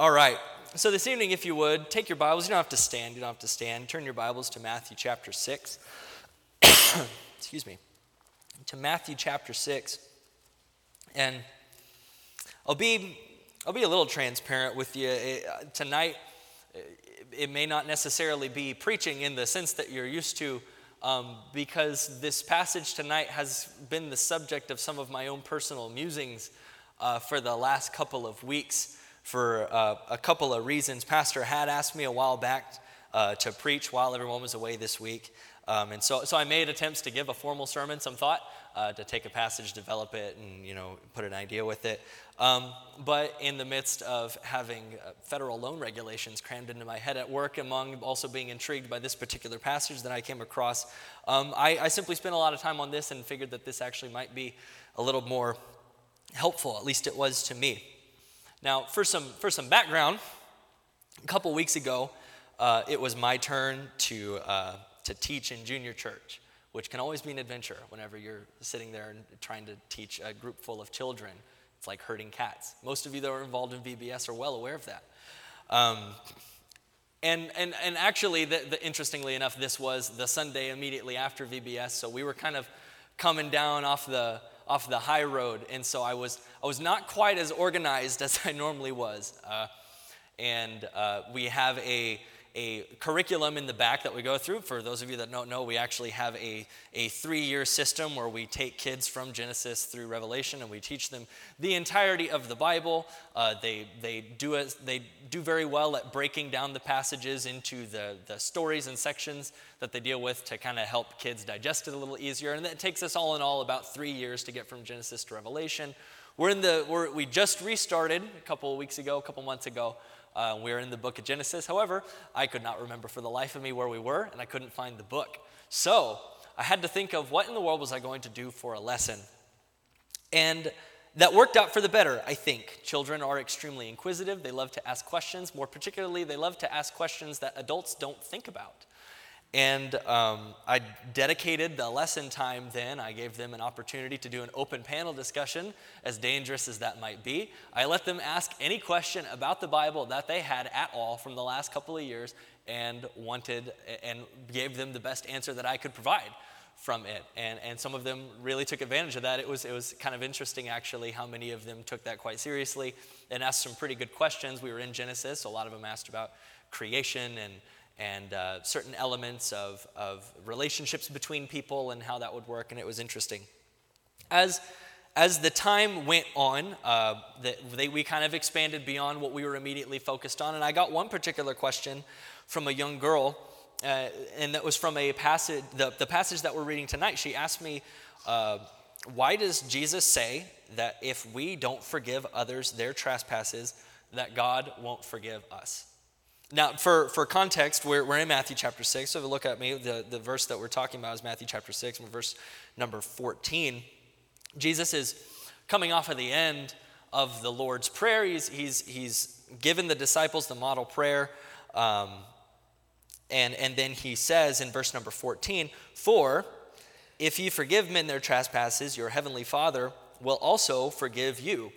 All right. So this evening, if you would, take your Bibles. You don't have to stand. You don't have to stand. Turn your Bibles to Matthew chapter 6. Excuse me. To Matthew chapter 6. And I'll be, I'll be a little transparent with you. Uh, tonight, it may not necessarily be preaching in the sense that you're used to, um, because this passage tonight has been the subject of some of my own personal musings uh, for the last couple of weeks for uh, a couple of reasons. Pastor had asked me a while back uh, to preach while everyone was away this week. Um, and so, so I made attempts to give a formal sermon, some thought, uh, to take a passage, develop it, and you know put an idea with it. Um, but in the midst of having uh, federal loan regulations crammed into my head at work, among also being intrigued by this particular passage that I came across, um, I, I simply spent a lot of time on this and figured that this actually might be a little more helpful. At least it was to me. Now, for some for some background, a couple weeks ago, uh, it was my turn to uh, to teach in junior church which can always be an adventure whenever you're sitting there and trying to teach a group full of children. It's like herding cats. Most of you that are involved in VBS are well aware of that. Um, and, and, and actually, the, the, interestingly enough, this was the Sunday immediately after VBS, so we were kind of coming down off the, off the high road, and so I was, I was not quite as organized as I normally was. Uh, and uh, we have a, a curriculum in the back that we go through. For those of you that don't know, we actually have a, a three year system where we take kids from Genesis through Revelation and we teach them the entirety of the Bible. Uh, they, they, do a, they do very well at breaking down the passages into the, the stories and sections that they deal with to kind of help kids digest it a little easier. And that takes us all in all about three years to get from Genesis to Revelation. We're in the, we're, we just restarted a couple of weeks ago, a couple months ago. Uh, we're in the book of Genesis. However, I could not remember for the life of me where we were, and I couldn't find the book. So I had to think of what in the world was I going to do for a lesson. And that worked out for the better, I think. Children are extremely inquisitive. They love to ask questions. More particularly, they love to ask questions that adults don't think about. And um, I dedicated the lesson time then. I gave them an opportunity to do an open panel discussion, as dangerous as that might be. I let them ask any question about the Bible that they had at all from the last couple of years and wanted and gave them the best answer that I could provide from it. And, and some of them really took advantage of that. It was, it was kind of interesting, actually, how many of them took that quite seriously and asked some pretty good questions. We were in Genesis, so a lot of them asked about creation and and uh, certain elements of, of relationships between people and how that would work, and it was interesting. As, as the time went on, uh, the, they, we kind of expanded beyond what we were immediately focused on, and I got one particular question from a young girl, uh, and that was from a passage, the, the passage that we're reading tonight. She asked me, uh, Why does Jesus say that if we don't forgive others their trespasses, that God won't forgive us? Now, for, for context, we're, we're in Matthew chapter 6. So if you look at me, the, the verse that we're talking about is Matthew chapter 6, verse number 14. Jesus is coming off of the end of the Lord's Prayer. He's, he's, he's given the disciples the model prayer. Um, and, and then he says in verse number 14, For if ye forgive men their trespasses, your heavenly Father will also forgive you.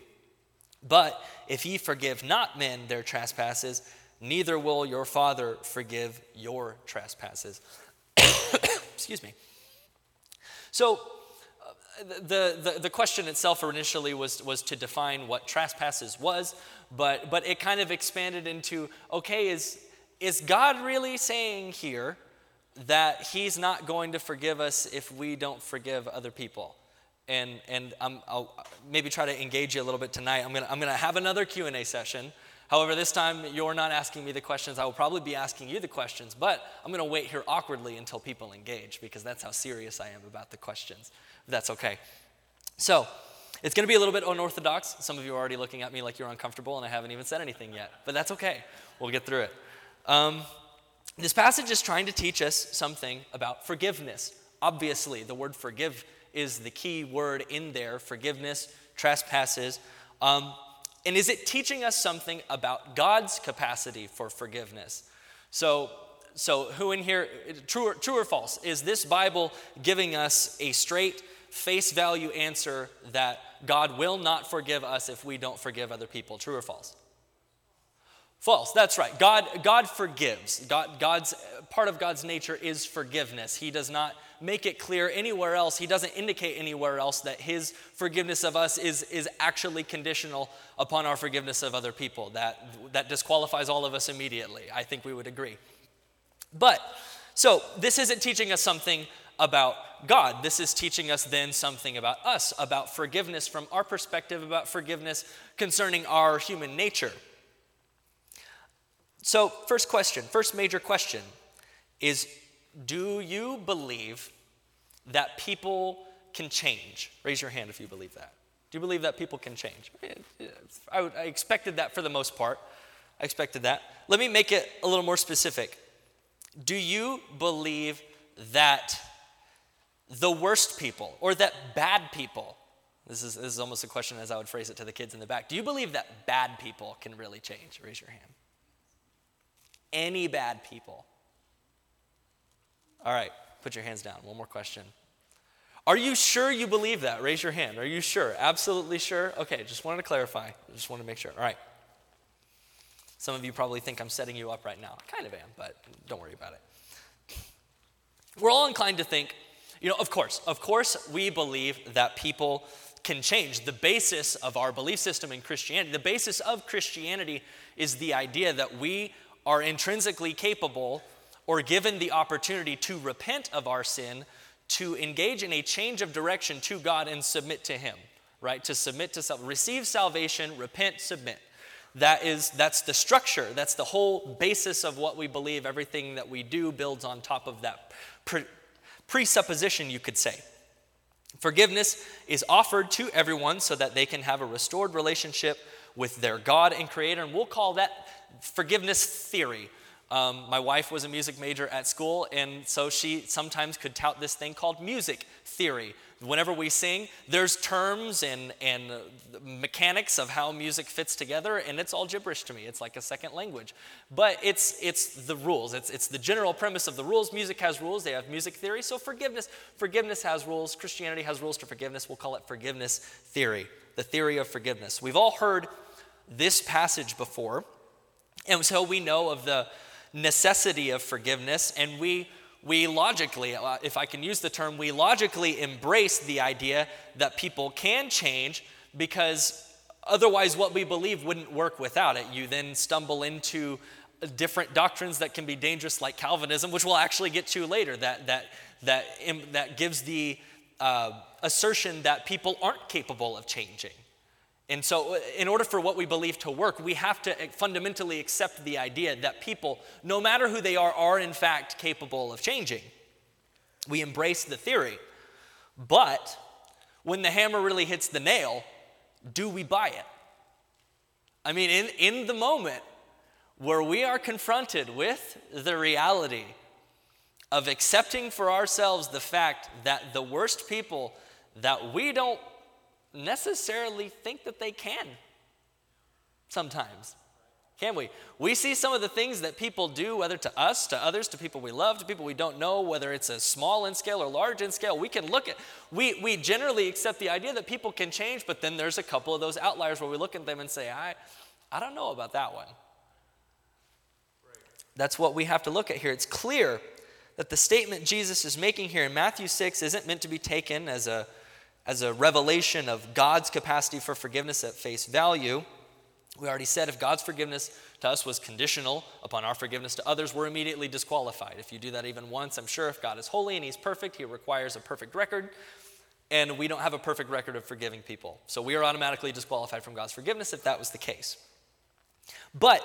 But if ye forgive not men their trespasses, neither will your Father forgive your trespasses. Excuse me. So, uh, the, the, the, question itself initially was, was to define what trespasses was, but, but it kind of expanded into okay, is, is God really saying here that He's not going to forgive us if we don't forgive other people? And, and i will maybe try to engage you a little bit tonight. I'm going to I'm going to have another Q&A session However, this time you're not asking me the questions. I will probably be asking you the questions, but I'm going to wait here awkwardly until people engage because that's how serious I am about the questions. That's okay. So, it's going to be a little bit unorthodox. Some of you are already looking at me like you're uncomfortable, and I haven't even said anything yet, but that's okay. We'll get through it. Um, this passage is trying to teach us something about forgiveness. Obviously, the word forgive is the key word in there forgiveness, trespasses. Um, and is it teaching us something about God's capacity for forgiveness? So, so who in here, true or, true or false, is this Bible giving us a straight, face value answer that God will not forgive us if we don't forgive other people? True or false? False. That's right. God, God forgives. God, God's part of God's nature is forgiveness. He does not make it clear anywhere else. He doesn't indicate anywhere else that his forgiveness of us is, is actually conditional upon our forgiveness of other people. That, that disqualifies all of us immediately. I think we would agree. But, so this isn't teaching us something about God. This is teaching us then something about us, about forgiveness from our perspective, about forgiveness concerning our human nature. So, first question, first major question is Do you believe that people can change? Raise your hand if you believe that. Do you believe that people can change? I, I expected that for the most part. I expected that. Let me make it a little more specific. Do you believe that the worst people or that bad people, this is, this is almost a question as I would phrase it to the kids in the back, do you believe that bad people can really change? Raise your hand any bad people? All right, put your hands down. One more question. Are you sure you believe that? Raise your hand. Are you sure? Absolutely sure? Okay, just wanted to clarify. Just wanted to make sure. All right. Some of you probably think I'm setting you up right now. I kind of am, but don't worry about it. We're all inclined to think, you know, of course, of course, we believe that people can change. The basis of our belief system in Christianity, the basis of Christianity is the idea that we are intrinsically capable or given the opportunity to repent of our sin, to engage in a change of direction to God and submit to Him, right? To submit to self, receive salvation, repent, submit. That is, that's the structure. That's the whole basis of what we believe. Everything that we do builds on top of that pre- presupposition, you could say. Forgiveness is offered to everyone so that they can have a restored relationship with their God and Creator, and we'll call that forgiveness theory. Um, my wife was a music major at school, and so she sometimes could tout this thing called music theory. Whenever we sing, there's terms and, and mechanics of how music fits together, and it's all gibberish to me. It's like a second language. But it's, it's the rules, it's, it's the general premise of the rules. Music has rules, they have music theory. So forgiveness, forgiveness has rules. Christianity has rules to forgiveness. We'll call it forgiveness theory, the theory of forgiveness. We've all heard this passage before. And so we know of the necessity of forgiveness, and we, we logically, uh, if I can use the term, we logically embrace the idea that people can change because otherwise what we believe wouldn't work without it. You then stumble into different doctrines that can be dangerous, like Calvinism, which we'll actually get to later, that, that, that, that gives the uh, assertion that people aren't capable of changing. And so, uh, in order for what we believe to work, we have to uh, fundamentally accept the idea that people, no matter who they are, are in fact capable of changing. We embrace the theory. But when the hammer really hits the nail, do we buy it? I mean, in, in the moment where we are confronted with the reality of accepting for ourselves the fact that the worst people that we don't necessarily think that they can sometimes. Can we? We see some of the things that people do, whether to us, to others, to people we love, to people we don't know, whether it's a small in scale or large in scale. We can look at, we, we generally accept the idea that people can change, but then there's a couple of those outliers where we look at them and say, I, I don't know about that one. That's what we have to look at here. It's clear that the statement Jesus is making here in Matthew 6 isn't meant to be taken as a as a revelation of God's capacity for forgiveness at face value. We already said if God's forgiveness to us was conditional upon our forgiveness to others, we're immediately disqualified. If you do that even once, I'm sure if God is holy and He's perfect, He requires a perfect record, and we don't have a perfect record of forgiving people. So we are automatically disqualified from God's forgiveness if that was the case. But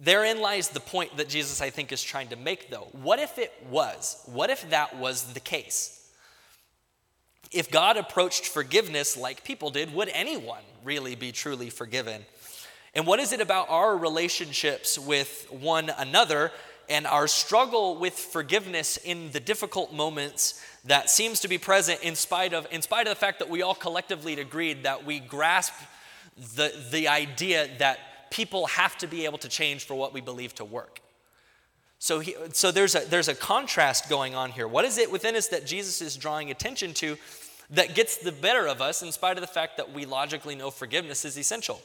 therein lies the point that Jesus, I think, is trying to make, though. What if it was? What if that was the case? If God approached forgiveness like people did, would anyone really be truly forgiven? And what is it about our relationships with one another and our struggle with forgiveness in the difficult moments that seems to be present in spite of, in spite of the fact that we all collectively agreed that we grasp the, the idea that people have to be able to change for what we believe to work? So, he, so there's, a, there's a contrast going on here. What is it within us that Jesus is drawing attention to that gets the better of us in spite of the fact that we logically know forgiveness is essential?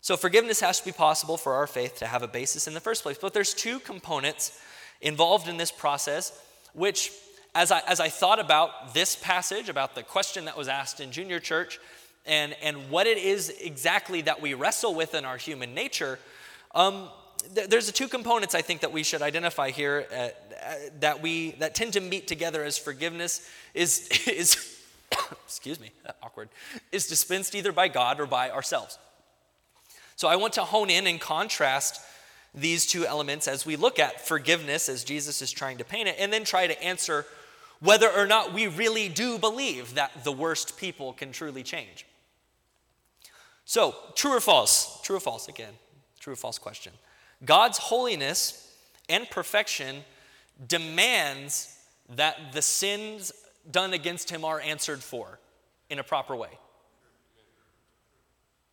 So forgiveness has to be possible for our faith to have a basis in the first place. But there's two components involved in this process, which, as I, as I thought about this passage, about the question that was asked in junior church, and, and what it is exactly that we wrestle with in our human nature, um, th- there's the two components I think that we should identify here uh, uh, that we that tend to meet together as forgiveness is is excuse me awkward is dispensed either by God or by ourselves. So I want to hone in and contrast these two elements as we look at forgiveness as Jesus is trying to paint it, and then try to answer whether or not we really do believe that the worst people can truly change. So, true or false? True or false again? True or false question. God's holiness and perfection demands that the sins done against him are answered for in a proper way.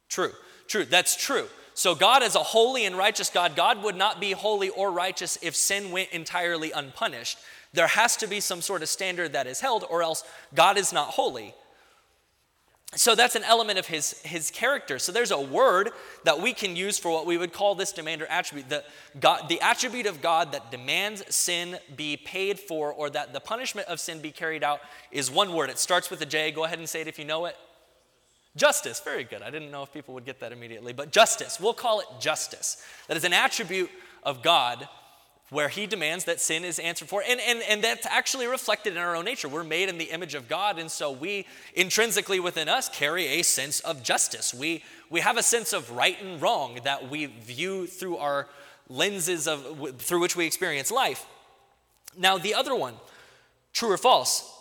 True. True, that's true. So, God, as a holy and righteous God, God would not be holy or righteous if sin went entirely unpunished. There has to be some sort of standard that is held, or else God is not holy. So that's an element of his, his character. So there's a word that we can use for what we would call this demand or attribute. The, God, the attribute of God that demands sin be paid for or that the punishment of sin be carried out is one word. It starts with a J. Go ahead and say it if you know it. Justice, very good. I didn't know if people would get that immediately, but justice, we'll call it justice. That is an attribute of God where he demands that sin is answered for. And, and, and that's actually reflected in our own nature. We're made in the image of God, and so we intrinsically within us carry a sense of justice. We, we have a sense of right and wrong that we view through our lenses of, through which we experience life. Now, the other one, true or false,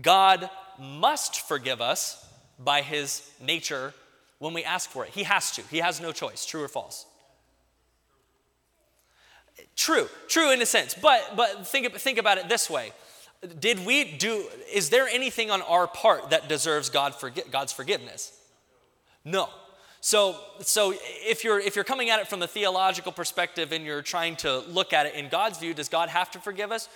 God must forgive us by his nature when we ask for it. He has to, he has no choice. True or false? True, true in a sense. But, but think, think about it this way. Did we do, is there anything on our part that deserves God forgi- God's forgiveness? No. So, so if, you're, if you're coming at it from the theological perspective and you're trying to look at it in God's view, does God have to forgive us?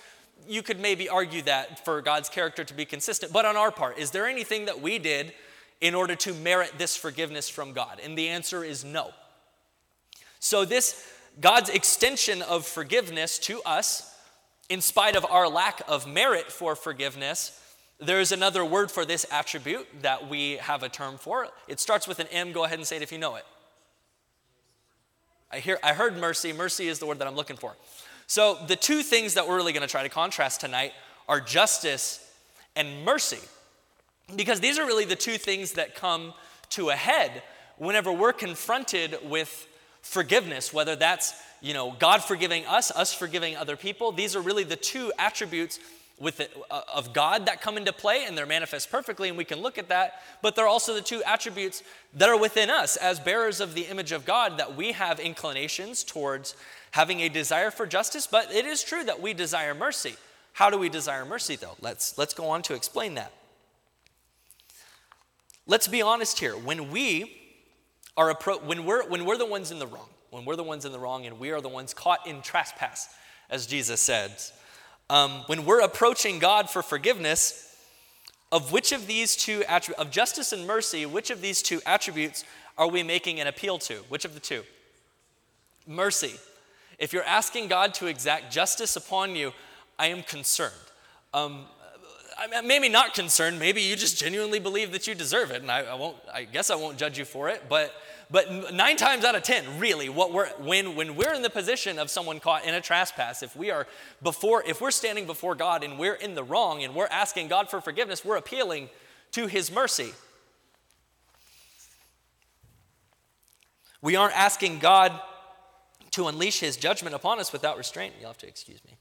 You could maybe argue that for God's character to be consistent. But on our part, is there anything that we did in order to merit this forgiveness from God? And the answer is no. So, this God's extension of forgiveness to us, in spite of our lack of merit for forgiveness, there's another word for this attribute that we have a term for. It starts with an M. Go ahead and say it if you know it. I, hear, I heard mercy. Mercy is the word that I'm looking for. So, the two things that we're really going to try to contrast tonight are justice and mercy. Because these are really the two things that come to a head whenever we're confronted with forgiveness, whether that's, you know, God forgiving us, us forgiving other people. These are really the two attributes with it, uh, of God that come into play and they're manifest perfectly and we can look at that, but they're also the two attributes that are within us as bearers of the image of God that we have inclinations towards having a desire for justice, but it is true that we desire mercy. How do we desire mercy though? Let's let's go on to explain that. Let's be honest here. When we are when we're when we're the ones in the wrong, when we're the ones in the wrong, and we are the ones caught in trespass, as Jesus says, um, when we're approaching God for forgiveness, of which of these two attributes, of justice and mercy, which of these two attributes are we making an appeal to? Which of the two? Mercy. If you're asking God to exact justice upon you, I am concerned. Um, maybe not concerned. Maybe you just genuinely believe that you deserve it, and I, I, won't. I guess I won't judge you for it. But but nine times out of ten, really, what we're when when we're in the position of someone caught in a trespass, if we are before, if we're standing before God and we're in the wrong and we're asking God for forgiveness, we're appealing to His mercy. We aren't asking God to unleash His judgment upon us without restraint. You'll have to excuse me.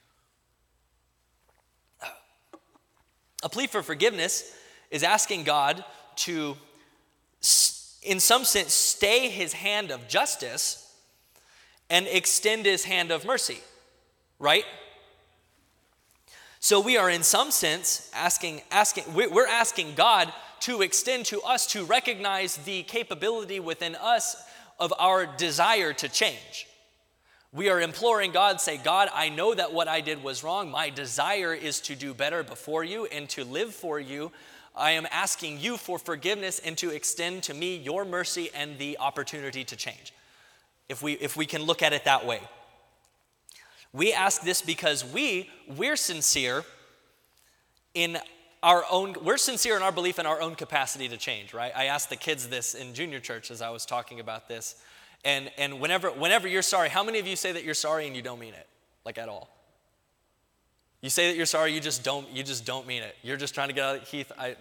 A plea for forgiveness is asking God to, in some sense, stay his hand of justice and extend his hand of mercy, right? So we are, in some sense, asking, asking we're asking God to extend to us to recognize the capability within us of our desire to change. We are imploring God, say, God, I know that what I did was wrong. My desire is to do better before you and to live for you. I am asking you for forgiveness and to extend to me your mercy and the opportunity to change. If we, if we can look at it that way. We ask this because we, we're sincere in our own, we're sincere in our belief in our own capacity to change, right? I asked the kids this in junior church as I was talking about this. And, and whenever, whenever you're sorry, how many of you say that you're sorry and you don't mean it? Like at all? You say that you're sorry, you just don't, you just don't mean it. You're just trying to get out of Heath, I,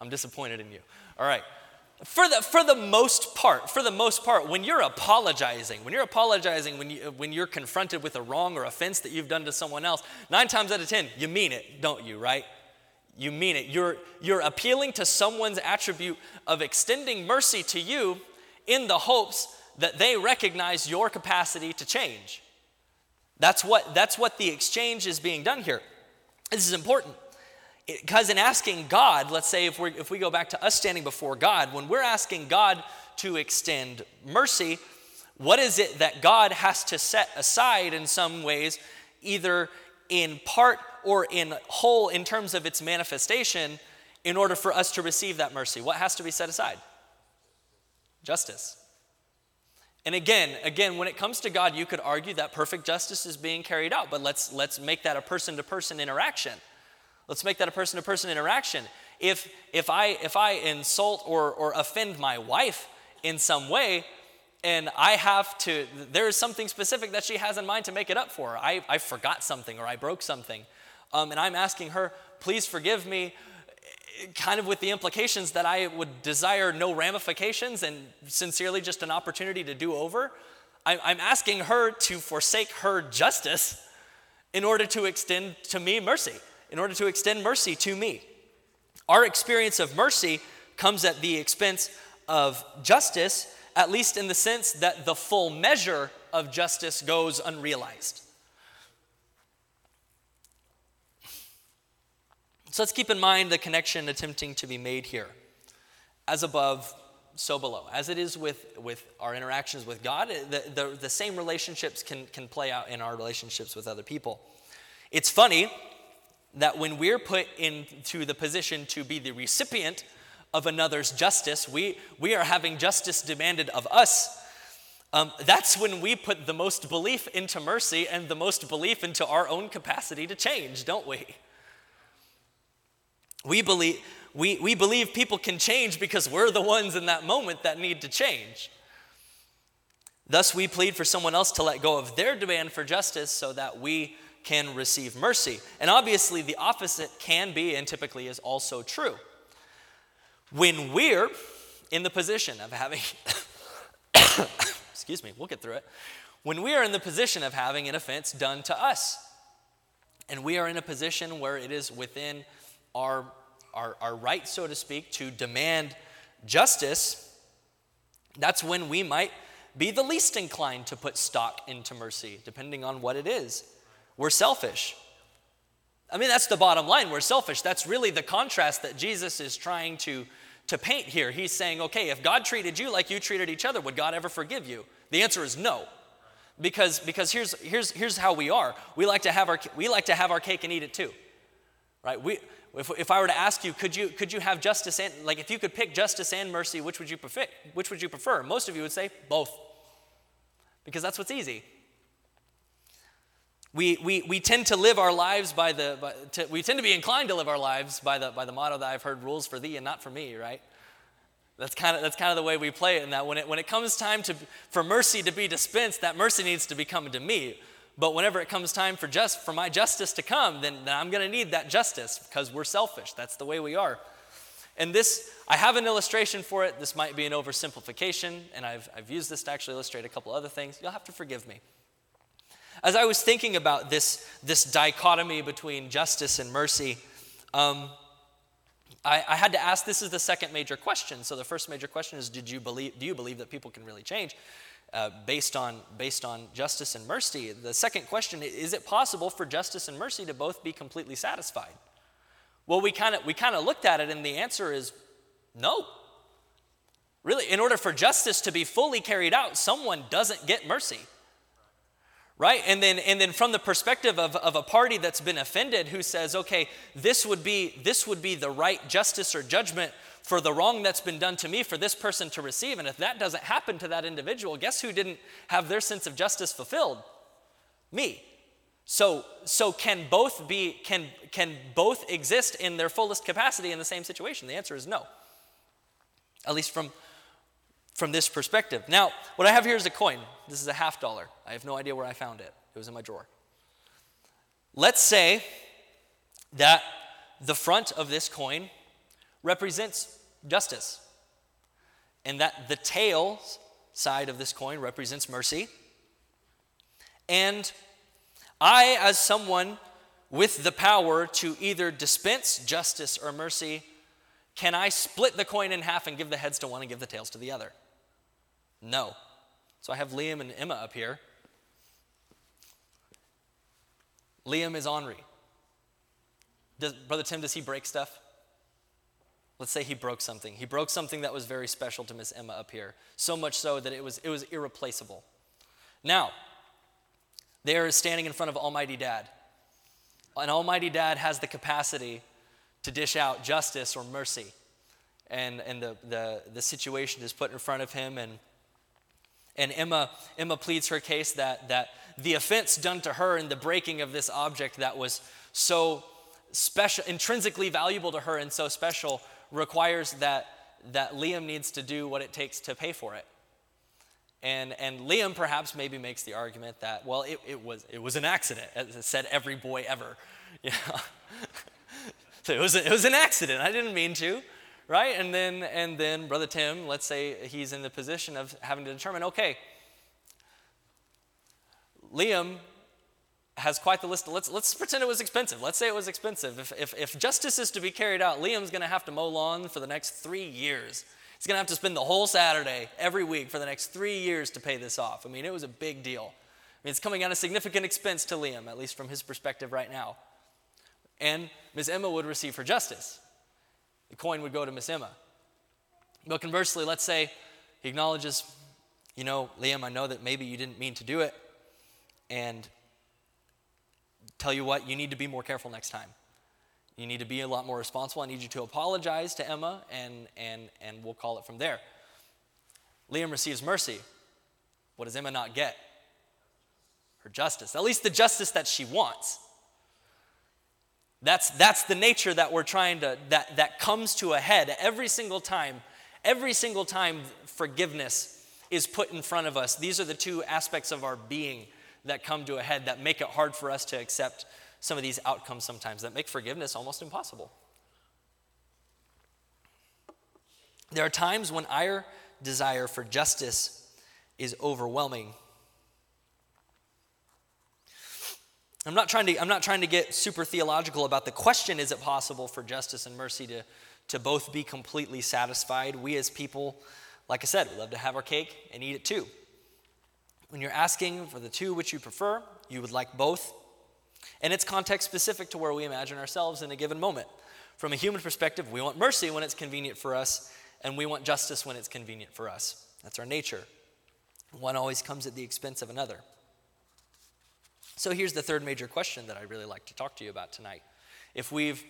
I'm disappointed in you. All right. For the, for the most part, for the most part, when you're apologizing, when you're apologizing, when, you, when you're confronted with a wrong or offense that you've done to someone else, nine times out of ten, you mean it, don't you, right? You mean it. You're, you're appealing to someone's attribute of extending mercy to you in the hopes that they recognize your capacity to change. That's what, that's what the exchange is being done here. This is important. Because in asking God, let's say if, we if we go back to us standing before God, when we're asking God to extend mercy, what is it that God has to set aside in some ways, either in part or in whole in terms of its manifestation, in order for us to receive that mercy? What has to be set aside? Justice. And again, again, when it comes to God, you could argue that perfect justice is being carried out, but let's let's make that a person-to-person interaction. Let's make that a person-to-person interaction. If if I if I insult or or offend my wife in some way, and I have to, there is something specific that she has in mind to make it up for. I, I forgot something or I broke something. Um, and I'm asking her, please forgive me kind of with the implications that I would desire no ramifications and sincerely just an opportunity to do over. I'm asking her to forsake her justice in order to extend to me mercy, in order to extend mercy to me. Our experience of mercy comes at the expense of justice, at least in the sense that the full measure of justice goes unrealized. So let's keep in mind the connection attempting to be made here. As above, so below. As it is with, with our interactions with God, the, the, the same relationships can, can play out in our relationships with other people. It's funny that when we're put into the position to be the recipient of another's justice, we, we are having justice demanded of us. Um, that's when we put the most belief into mercy and the most belief into our own capacity to change, don't we? We believe, we, we believe people can change because we're the ones in that moment that need to change. Thus, we plead for someone else to let go of their demand for justice so that we can receive mercy. And obviously, the opposite can be and typically is also true. When we're in the position of having, excuse me, we'll get through it. When we are in the position of having an offense done to us, and we are in a position where it is within our, our, our right, so to speak, to demand justice, that's when we might be the least inclined to put stock into mercy, depending on what it is. We're selfish. I mean, that's the bottom line. We're selfish. That's really the contrast that Jesus is trying to, to paint here. He's saying, okay, if God treated you like you treated each other, would God ever forgive you? The answer is no. Because, because here's, here's, here's how we are. We like, to have our, we like to have our cake and eat it too. Right? We, if, if I were to ask you, could you, could you have justice and, like, if you could pick justice and mercy, which would you prefer? Which would you prefer? Most of you would say both, because that's what's easy. We, we, we tend to live our lives by the, by, to, we tend to be inclined to live our lives by the, by the motto that I've heard rules for thee and not for me, right? That's kind of, that's kind of the way we play it, in that when it, when it comes time to, for mercy to be dispensed, that mercy needs to be coming to me. But whenever it comes time for just for my justice to come, then, then I'm going to need that justice because we're selfish. That's the way we are. And this, I have an illustration for it. This might be an oversimplification, and I've, I've used this to actually illustrate a couple other things. You'll have to forgive me. As I was thinking about this, this dichotomy between justice and mercy, um, I, I, had to ask this is the second major question. So the first major question is did you believe, do you believe that people can really change? Uh, based, on, based on justice and mercy. The second question is it possible for justice and mercy to both be completely satisfied? Well, we kind of we kind of looked at it, and the answer is no. Really, in order for justice to be fully carried out, someone doesn't get mercy. Right? And then and then from the perspective of, of a party that's been offended who says okay this would be this would be the right justice or judgment for the wrong that's been done to me for this person to receive. And if that doesn't happen to that individual guess who didn't have their sense of justice fulfilled? Me. So so can both be can can both exist in their fullest capacity in the same situation? The answer is no. At least from from this perspective. Now, what I have here is a coin. This is a half dollar. I have no idea where I found it, it was in my drawer. Let's say that the front of this coin represents justice, and that the tail side of this coin represents mercy. And I, as someone with the power to either dispense justice or mercy, can I split the coin in half and give the heads to one and give the tails to the other? No. So I have Liam and Emma up here. Liam is ornery. Does, Brother Tim, does he break stuff? Let's say he broke something. He broke something that was very special to Miss Emma up here, so much so that it was, it was irreplaceable. Now, they are standing in front of Almighty Dad. And Almighty Dad has the capacity to dish out justice or mercy. And, and the, the, the situation is put in front of him, and and Emma, Emma pleads her case that, that the offense done to her in the breaking of this object that was so special, intrinsically valuable to her and so special, requires that, that Liam needs to do what it takes to pay for it. And, and Liam perhaps maybe makes the argument that, well, it, it, was, it was an accident, as said every boy ever. Yeah. so it was, it was an accident. I didn't mean to right? And then, and then Brother Tim, let's say he's in the position of having to determine, okay, Liam has quite the list. Let's, let's pretend it was expensive. Let's say it was expensive. If, if, if justice is to be carried out, Liam's going to have to mow lawn for the next three years. He's going to have to spend the whole Saturday every week for the next three years to pay this off. I mean, it was a big deal. I mean, it's coming at a significant expense to Liam, at least from his perspective right now. And Ms. Emma would receive her justice the coin would go to Miss Emma. But conversely, let's say he acknowledges, you know, Liam, I know that maybe you didn't mean to do it, and tell you what, you need to be more careful next time. You need to be a lot more responsible. I need you to apologize to Emma, and, and, and we'll call it from there. Liam receives mercy. What does Emma not get? Her justice, at least the justice that she wants. That's, that's the nature that we're trying to, that, that comes to a head every single time. Every single time forgiveness is put in front of us. These are the two aspects of our being that come to a head that make it hard for us to accept some of these outcomes sometimes, that make forgiveness almost impossible. There are times when our desire for justice is overwhelming I'm not trying to, I'm not trying to get super theological about the question is it possible for justice and mercy to, to both be completely satisfied? We as people, like I said, we love to have our cake and eat it too. When you're asking for the two which you prefer, you would like both. And it's context specific to where we imagine ourselves in a given moment. From a human perspective, we want mercy when it's convenient for us, and we want justice when it's convenient for us. That's our nature. One always comes at the expense of another. So here's the third major question that I'd really like to talk to you about tonight. If we've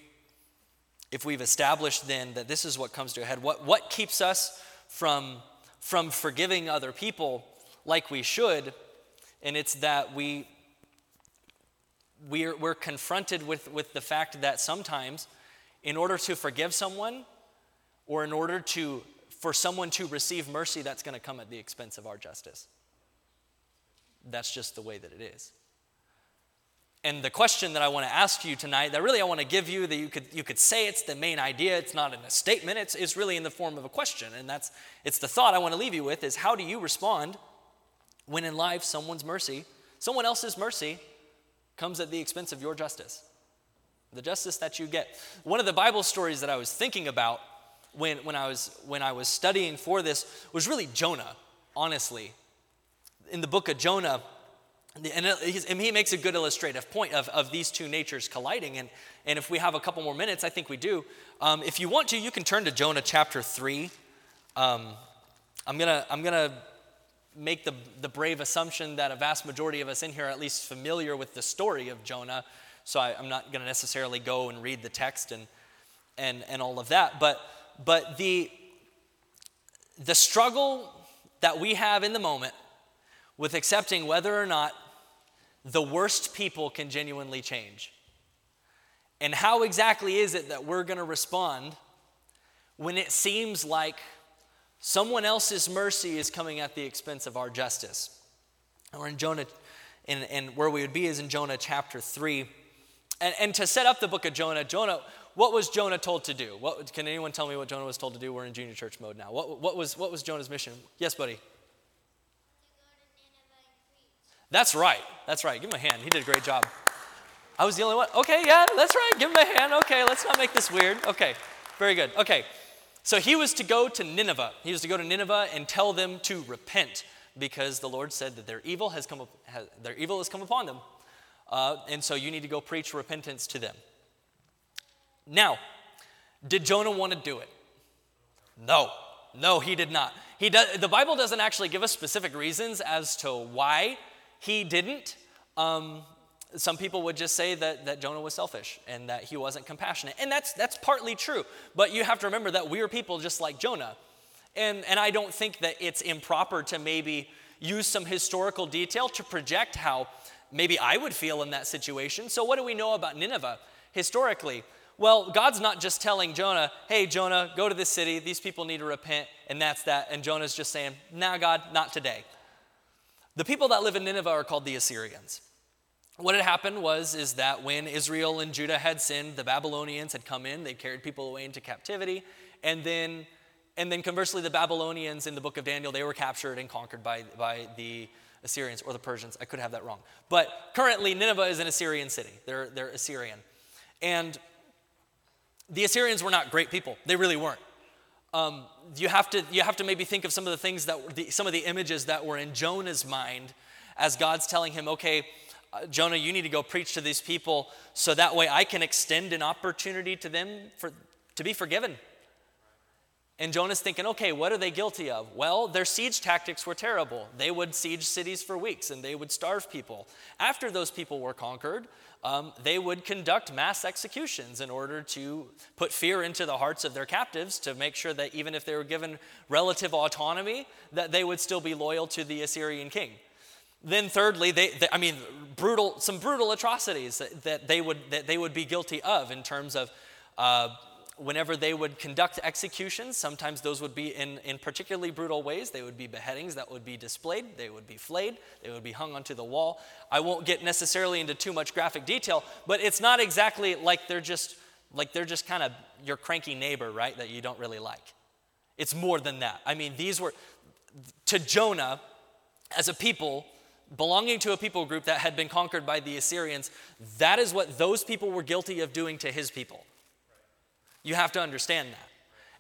if we've established then that this is what comes to a head, what, what keeps us from, from forgiving other people like we should? And it's that we, we're, we're confronted with, with the fact that sometimes, in order to forgive someone, or in order to, for someone to receive mercy, that's going to come at the expense of our justice. That's just the way that it is. And the question that I want to ask you tonight, that really I want to give you, that you could, you could say it's the main idea, it's not in a statement, it's, it's really in the form of a question. And that's, it's the thought I want to leave you with is how do you respond when in life someone's mercy, someone else's mercy, comes at the expense of your justice? The justice that you get. One of the Bible stories that I was thinking about when, when, I, was, when I was studying for this was really Jonah, honestly. In the book of Jonah, and he makes a good illustrative point of, of these two natures colliding. And, and if we have a couple more minutes, I think we do. Um, if you want to, you can turn to Jonah chapter 3. Um, I'm going to I'm gonna make the, the brave assumption that a vast majority of us in here are at least familiar with the story of Jonah. So I, am not going to necessarily go and read the text and, and, and all of that. But, but the, the struggle that we have in the moment with accepting whether or not the worst people can genuinely change. And how exactly is it that we're going to respond when it seems like someone else's mercy is coming at the expense of our justice? Or in Jonah, and, and where we would be is in Jonah chapter 3. And, and to set up the book of Jonah, Jonah, what was Jonah told to do? What, can anyone tell me what Jonah was told to do? We're in junior church mode now. What, what, was, what was Jonah's mission? Yes, buddy. That's right. That's right. Give him a hand. He did a great job. I was the only one. Okay, yeah, that's right. Give him a hand. Okay, let's not make this weird. Okay, very good. Okay, so he was to go to Nineveh. He was to go to Nineveh and tell them to repent because the Lord said that their evil has come, has, their evil has come upon them. Uh, and so you need to go preach repentance to them. Now, did Jonah want to do it? No, no, he did not. He does, the Bible doesn't actually give us specific reasons as to why he didn't. Um, some people would just say that, that Jonah was selfish and that he wasn't compassionate. And that's, that's partly true. But you have to remember that we are people just like Jonah. And, and I don't think that it's improper to maybe use some historical detail to project how maybe I would feel in that situation. So, what do we know about Nineveh historically? Well, God's not just telling Jonah, hey, Jonah, go to this city, these people need to repent, and that's that. And Jonah's just saying, nah, God, not today. The people that live in Nineveh are called the Assyrians. What had happened was is that when Israel and Judah had sinned, the Babylonians had come in, they carried people away into captivity, and then and then conversely, the Babylonians in the book of Daniel, they were captured and conquered by, by the Assyrians or the Persians. I could have that wrong. But currently, Nineveh is an Assyrian city. They're, they're Assyrian. And the Assyrians were not great people. They really weren't. Um, you, have to, you have to maybe think of some of the things that, the, some of the images that were in Jonah's mind as God's telling him, okay, uh, Jonah, you need to go preach to these people so that way I can extend an opportunity to them for, to be forgiven. And Jonah's thinking, okay, what are they guilty of? Well, their siege tactics were terrible. They would siege cities for weeks and they would starve people. After those people were conquered, um, they would conduct mass executions in order to put fear into the hearts of their captives to make sure that even if they were given relative autonomy, that they would still be loyal to the Assyrian king. Then, thirdly, they, they I mean, brutal, some brutal atrocities that, that, they would, that they would be guilty of in terms of uh, whenever they would conduct executions, sometimes those would be in, in particularly brutal ways. They would be beheadings that would be displayed, they would be flayed, they would be hung onto the wall. I won't get necessarily into too much graphic detail, but it's not exactly like they're just like they're just kind of your cranky neighbor, right, that you don't really like. It's more than that. I mean, these were to Jonah as a people belonging to a people group that had been conquered by the Assyrians, that is what those people were guilty of doing to his people. You have to understand that.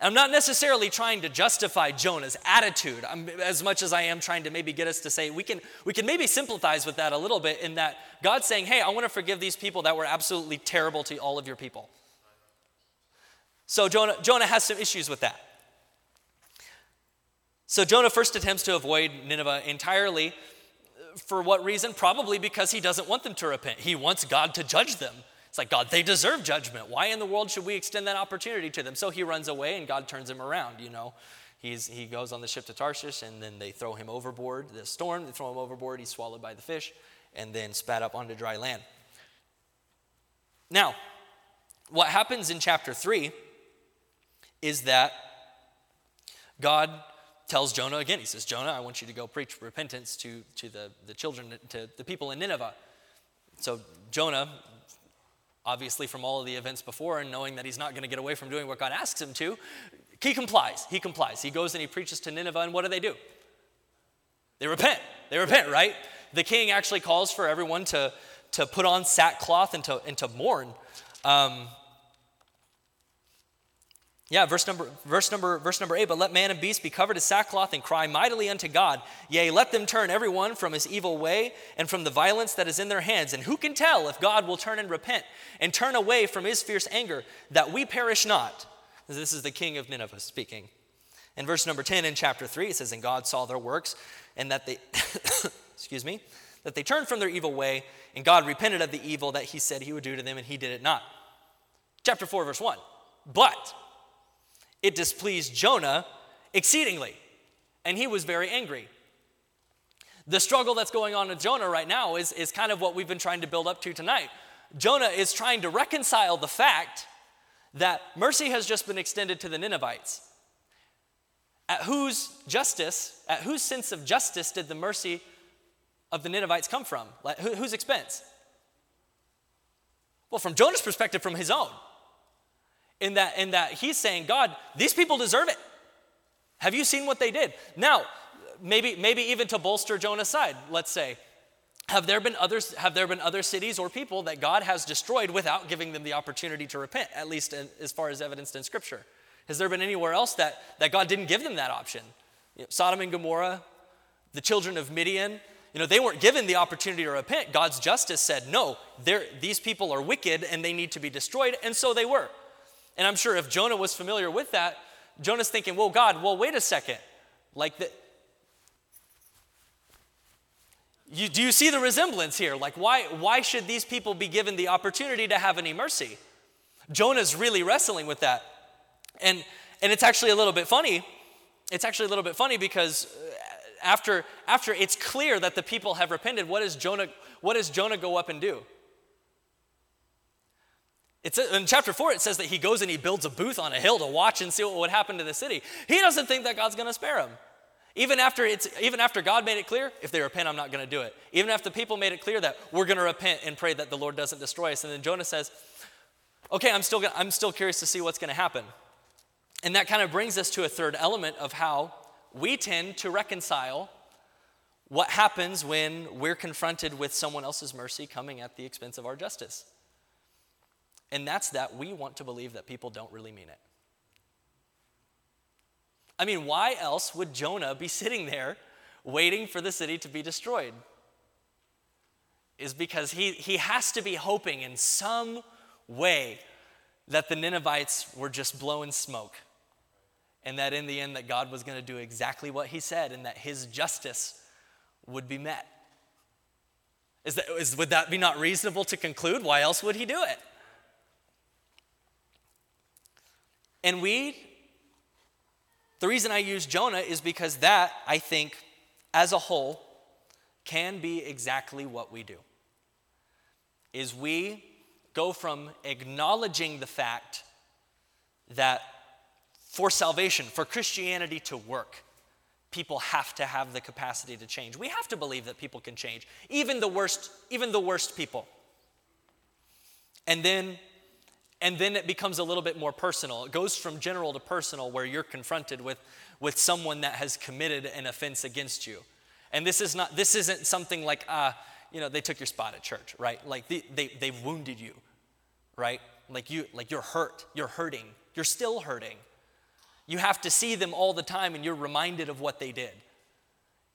I'm not necessarily trying to justify Jonah's attitude I'm, as much as I am trying to maybe get us to say we can, we can maybe sympathize with that a little bit in that God's saying, hey, I want to forgive these people that were absolutely terrible to all of your people. So Jonah, Jonah has some issues with that. So Jonah first attempts to avoid Nineveh entirely. Uh, for what reason? Probably because he doesn't want them to repent. He wants God to judge them. It's like, God, they deserve judgment. Why in the world should we extend that opportunity to them? So he runs away and God turns him around, you know. He's, he goes on the ship to Tarshish and then they throw him overboard. The storm, they throw him overboard. He's swallowed by the fish and then spat up onto dry land. Now, what happens in chapter 3 is that God tells Jonah again, he says, Jonah, I want you to go preach repentance to, to the, the children, to the people in Nineveh. So Jonah obviously from all of the events before and knowing that he's not going to get away from doing what God asks him to, he complies. He complies. He goes and he preaches to Nineveh, and what do they do? They repent. They repent, right? The king actually calls for everyone to, to put on sackcloth and to, and to mourn. Um, yeah, verse number, verse number, verse number eight. But let man and beast be covered in sackcloth and cry mightily unto God. Yea, let them turn everyone from his evil way and from the violence that is in their hands. And who can tell if God will turn and repent and turn away from his fierce anger, that we perish not? This is the king of Nineveh speaking. In verse number 10 in chapter 3, it says, And God saw their works, and that they, excuse me, that they turned from their evil way, and God repented of the evil that he said he would do to them, and he did it not. Chapter 4, verse 1. But it displeased Jonah exceedingly, and he was very angry. The struggle that's going on with Jonah right now is, is kind of what we've been trying to build up to tonight. Jonah is trying to reconcile the fact that mercy has just been extended to the Ninevites. At whose justice, at whose sense of justice did the mercy of the Ninevites come from? Like, whose expense? Well, from Jonah's perspective, from his own. In that, in that he's saying, God, these people deserve it. Have you seen what they did? Now, maybe, maybe even to bolster Jonah's side, let's say, have there been others have there been other cities or people that god has destroyed without giving them the opportunity to repent at least as far as evidenced in scripture has there been anywhere else that, that god didn't give them that option you know, sodom and gomorrah the children of midian you know they weren't given the opportunity to repent god's justice said no these people are wicked and they need to be destroyed and so they were and i'm sure if jonah was familiar with that jonah's thinking well god well wait a second like the, you, do you see the resemblance here? Like, why, why should these people be given the opportunity to have any mercy? Jonah's really wrestling with that. And, and it's actually a little bit funny. It's actually a little bit funny because uh, after, after it's clear that the people have repented, what does Jonah, what does Jonah go up and do? It's, in chapter 4, it says that he goes and he builds a booth on a hill to watch and see what would happen to the city. He doesn't think that God's going to spare him. Even after, it's, even after God made it clear, if they repent, I'm not going to do it. Even after the people made it clear that we're going to repent and pray that the Lord doesn't destroy us. And then Jonah says, okay, I'm still, gonna, I'm still curious to see what's going to happen. And that kind of brings us to a third element of how we tend to reconcile what happens when we're confronted with someone else's mercy coming at the expense of our justice. And that's that we want to believe that people don't really mean it. I mean, why else would Jonah be sitting there waiting for the city to be destroyed? Is because he, he has to be hoping in some way that the Ninevites were just blowing smoke. And that in the end that God was going to do exactly what he said and that his justice would be met. Is that, is, would that be not reasonable to conclude? Why else would he do it? And we the reason I use Jonah is because that, I think, as a whole, can be exactly what we do. Is we go from acknowledging the fact that for salvation, for Christianity to work, people have to have the capacity to change. We have to believe that people can change, even the worst, even the worst people. And then and then it becomes a little bit more personal. It goes from general to personal, where you're confronted with, with someone that has committed an offense against you. And this is not this isn't something like uh, you know, they took your spot at church, right? Like they, they, they wounded you, right? Like you like you're hurt, you're hurting, you're still hurting. You have to see them all the time and you're reminded of what they did.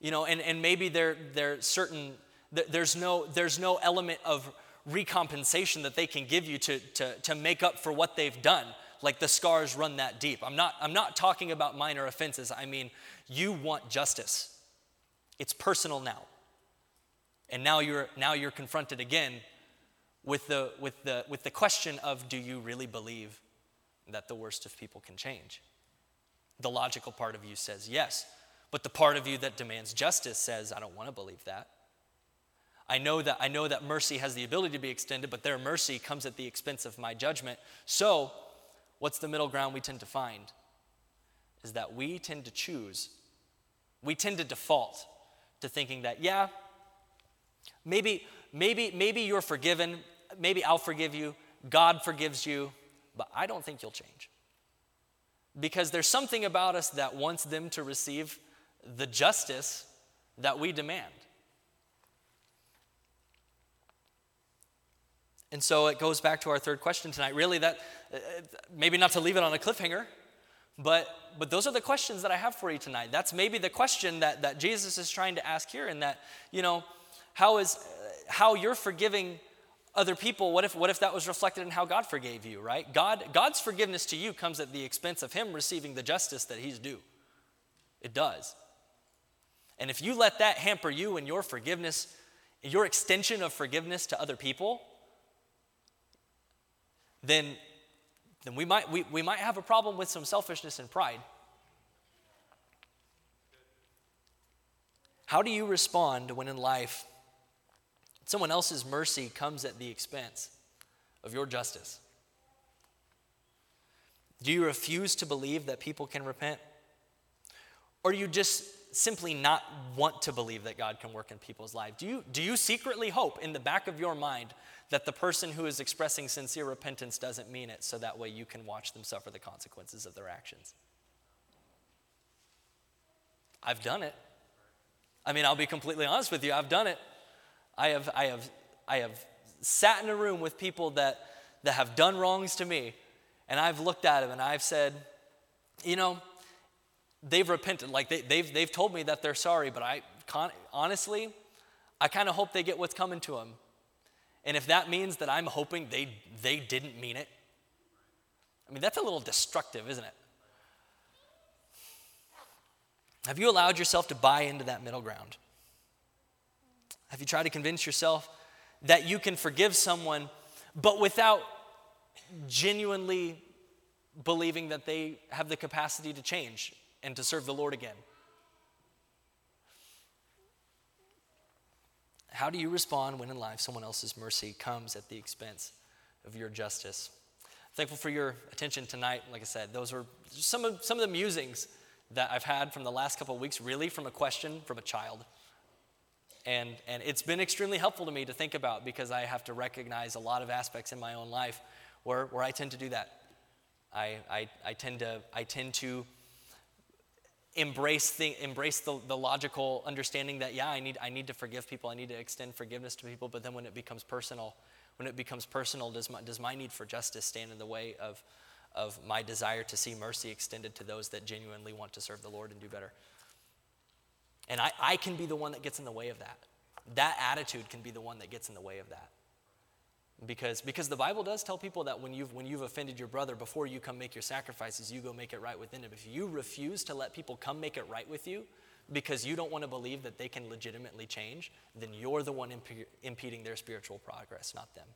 You know, and, and maybe there, there certain there's no there's no element of recompensation that they can give you to, to, to make up for what they've done. Like the scars run that deep. I'm not i'm not talking about minor offenses. I mean you want justice. It's personal now. And now you're now you're confronted again with the with the with the question of do you really believe that the worst of people can change? The logical part of you says yes but the part of you that demands justice says i don't want to believe that I know that I know that mercy has the ability to be extended, but their mercy comes at the expense of my judgment. So, what's the middle ground we tend to find? Is that we tend to choose, we tend to default to thinking that, yeah, maybe, maybe, maybe you're forgiven, maybe I'll forgive you, God forgives you, but I don't think you'll change. Because there's something about us that wants them to receive the justice that we demand. And so it goes back to our third question tonight. Really, that uh, maybe not to leave it on a cliffhanger, but but those are the questions that I have for you tonight. That's maybe the question that that Jesus is trying to ask here, and that you know, how is uh, how you're forgiving other people. What if what if that was reflected in how God forgave you? Right? God God's forgiveness to you comes at the expense of Him receiving the justice that He's due. It does. And if you let that hamper you and your forgiveness, your extension of forgiveness to other people, then, then we, might, we, we might have a problem with some selfishness and pride. How do you respond when in life someone else's mercy comes at the expense of your justice? Do you refuse to believe that people can repent? Or do you just simply not want to believe that God can work in people's lives? Do you, do you secretly hope in the back of your mind that the person who is expressing sincere repentance doesn't mean it so that way you can watch them suffer the consequences of their actions? I've done it. I mean, I'll be completely honest with you, I've done it. I have, I have, I have sat in a room with people that, that have done wrongs to me, and I've looked at them and I've said, you know, they've repented. Like they, they've, they've told me that they're sorry, but I honestly, I kind of hope they get what's coming to them. And if that means that I'm hoping they, they didn't mean it, I mean, that's a little destructive, isn't it? Have you allowed yourself to buy into that middle ground? Have you tried to convince yourself that you can forgive someone, but without genuinely believing that they have the capacity to change and to serve the Lord again? How do you respond when in life someone else's mercy comes at the expense of your justice? Thankful for your attention tonight. Like I said, those were some of, some of the musings that I've had from the last couple of weeks, really from a question from a child. And, and it's been extremely helpful to me to think about because I have to recognize a lot of aspects in my own life where, where I tend to do that. I, I, I, tend, to, I tend to embrace, the, embrace the, the logical understanding that, yeah, I need, I need to forgive people, I need to extend forgiveness to people, but then when it becomes personal, when it becomes personal, does my, does my need for justice stand in the way of, of my desire to see mercy extended to those that genuinely want to serve the Lord and do better. And I, I can be the one that gets in the way of that. That attitude can be the one that gets in the way of that. Because, because the Bible does tell people that when you've, when you've offended your brother, before you come make your sacrifices, you go make it right within him. If you refuse to let people come make it right with you because you don't want to believe that they can legitimately change, then you're the one imp- impeding their spiritual progress, not them.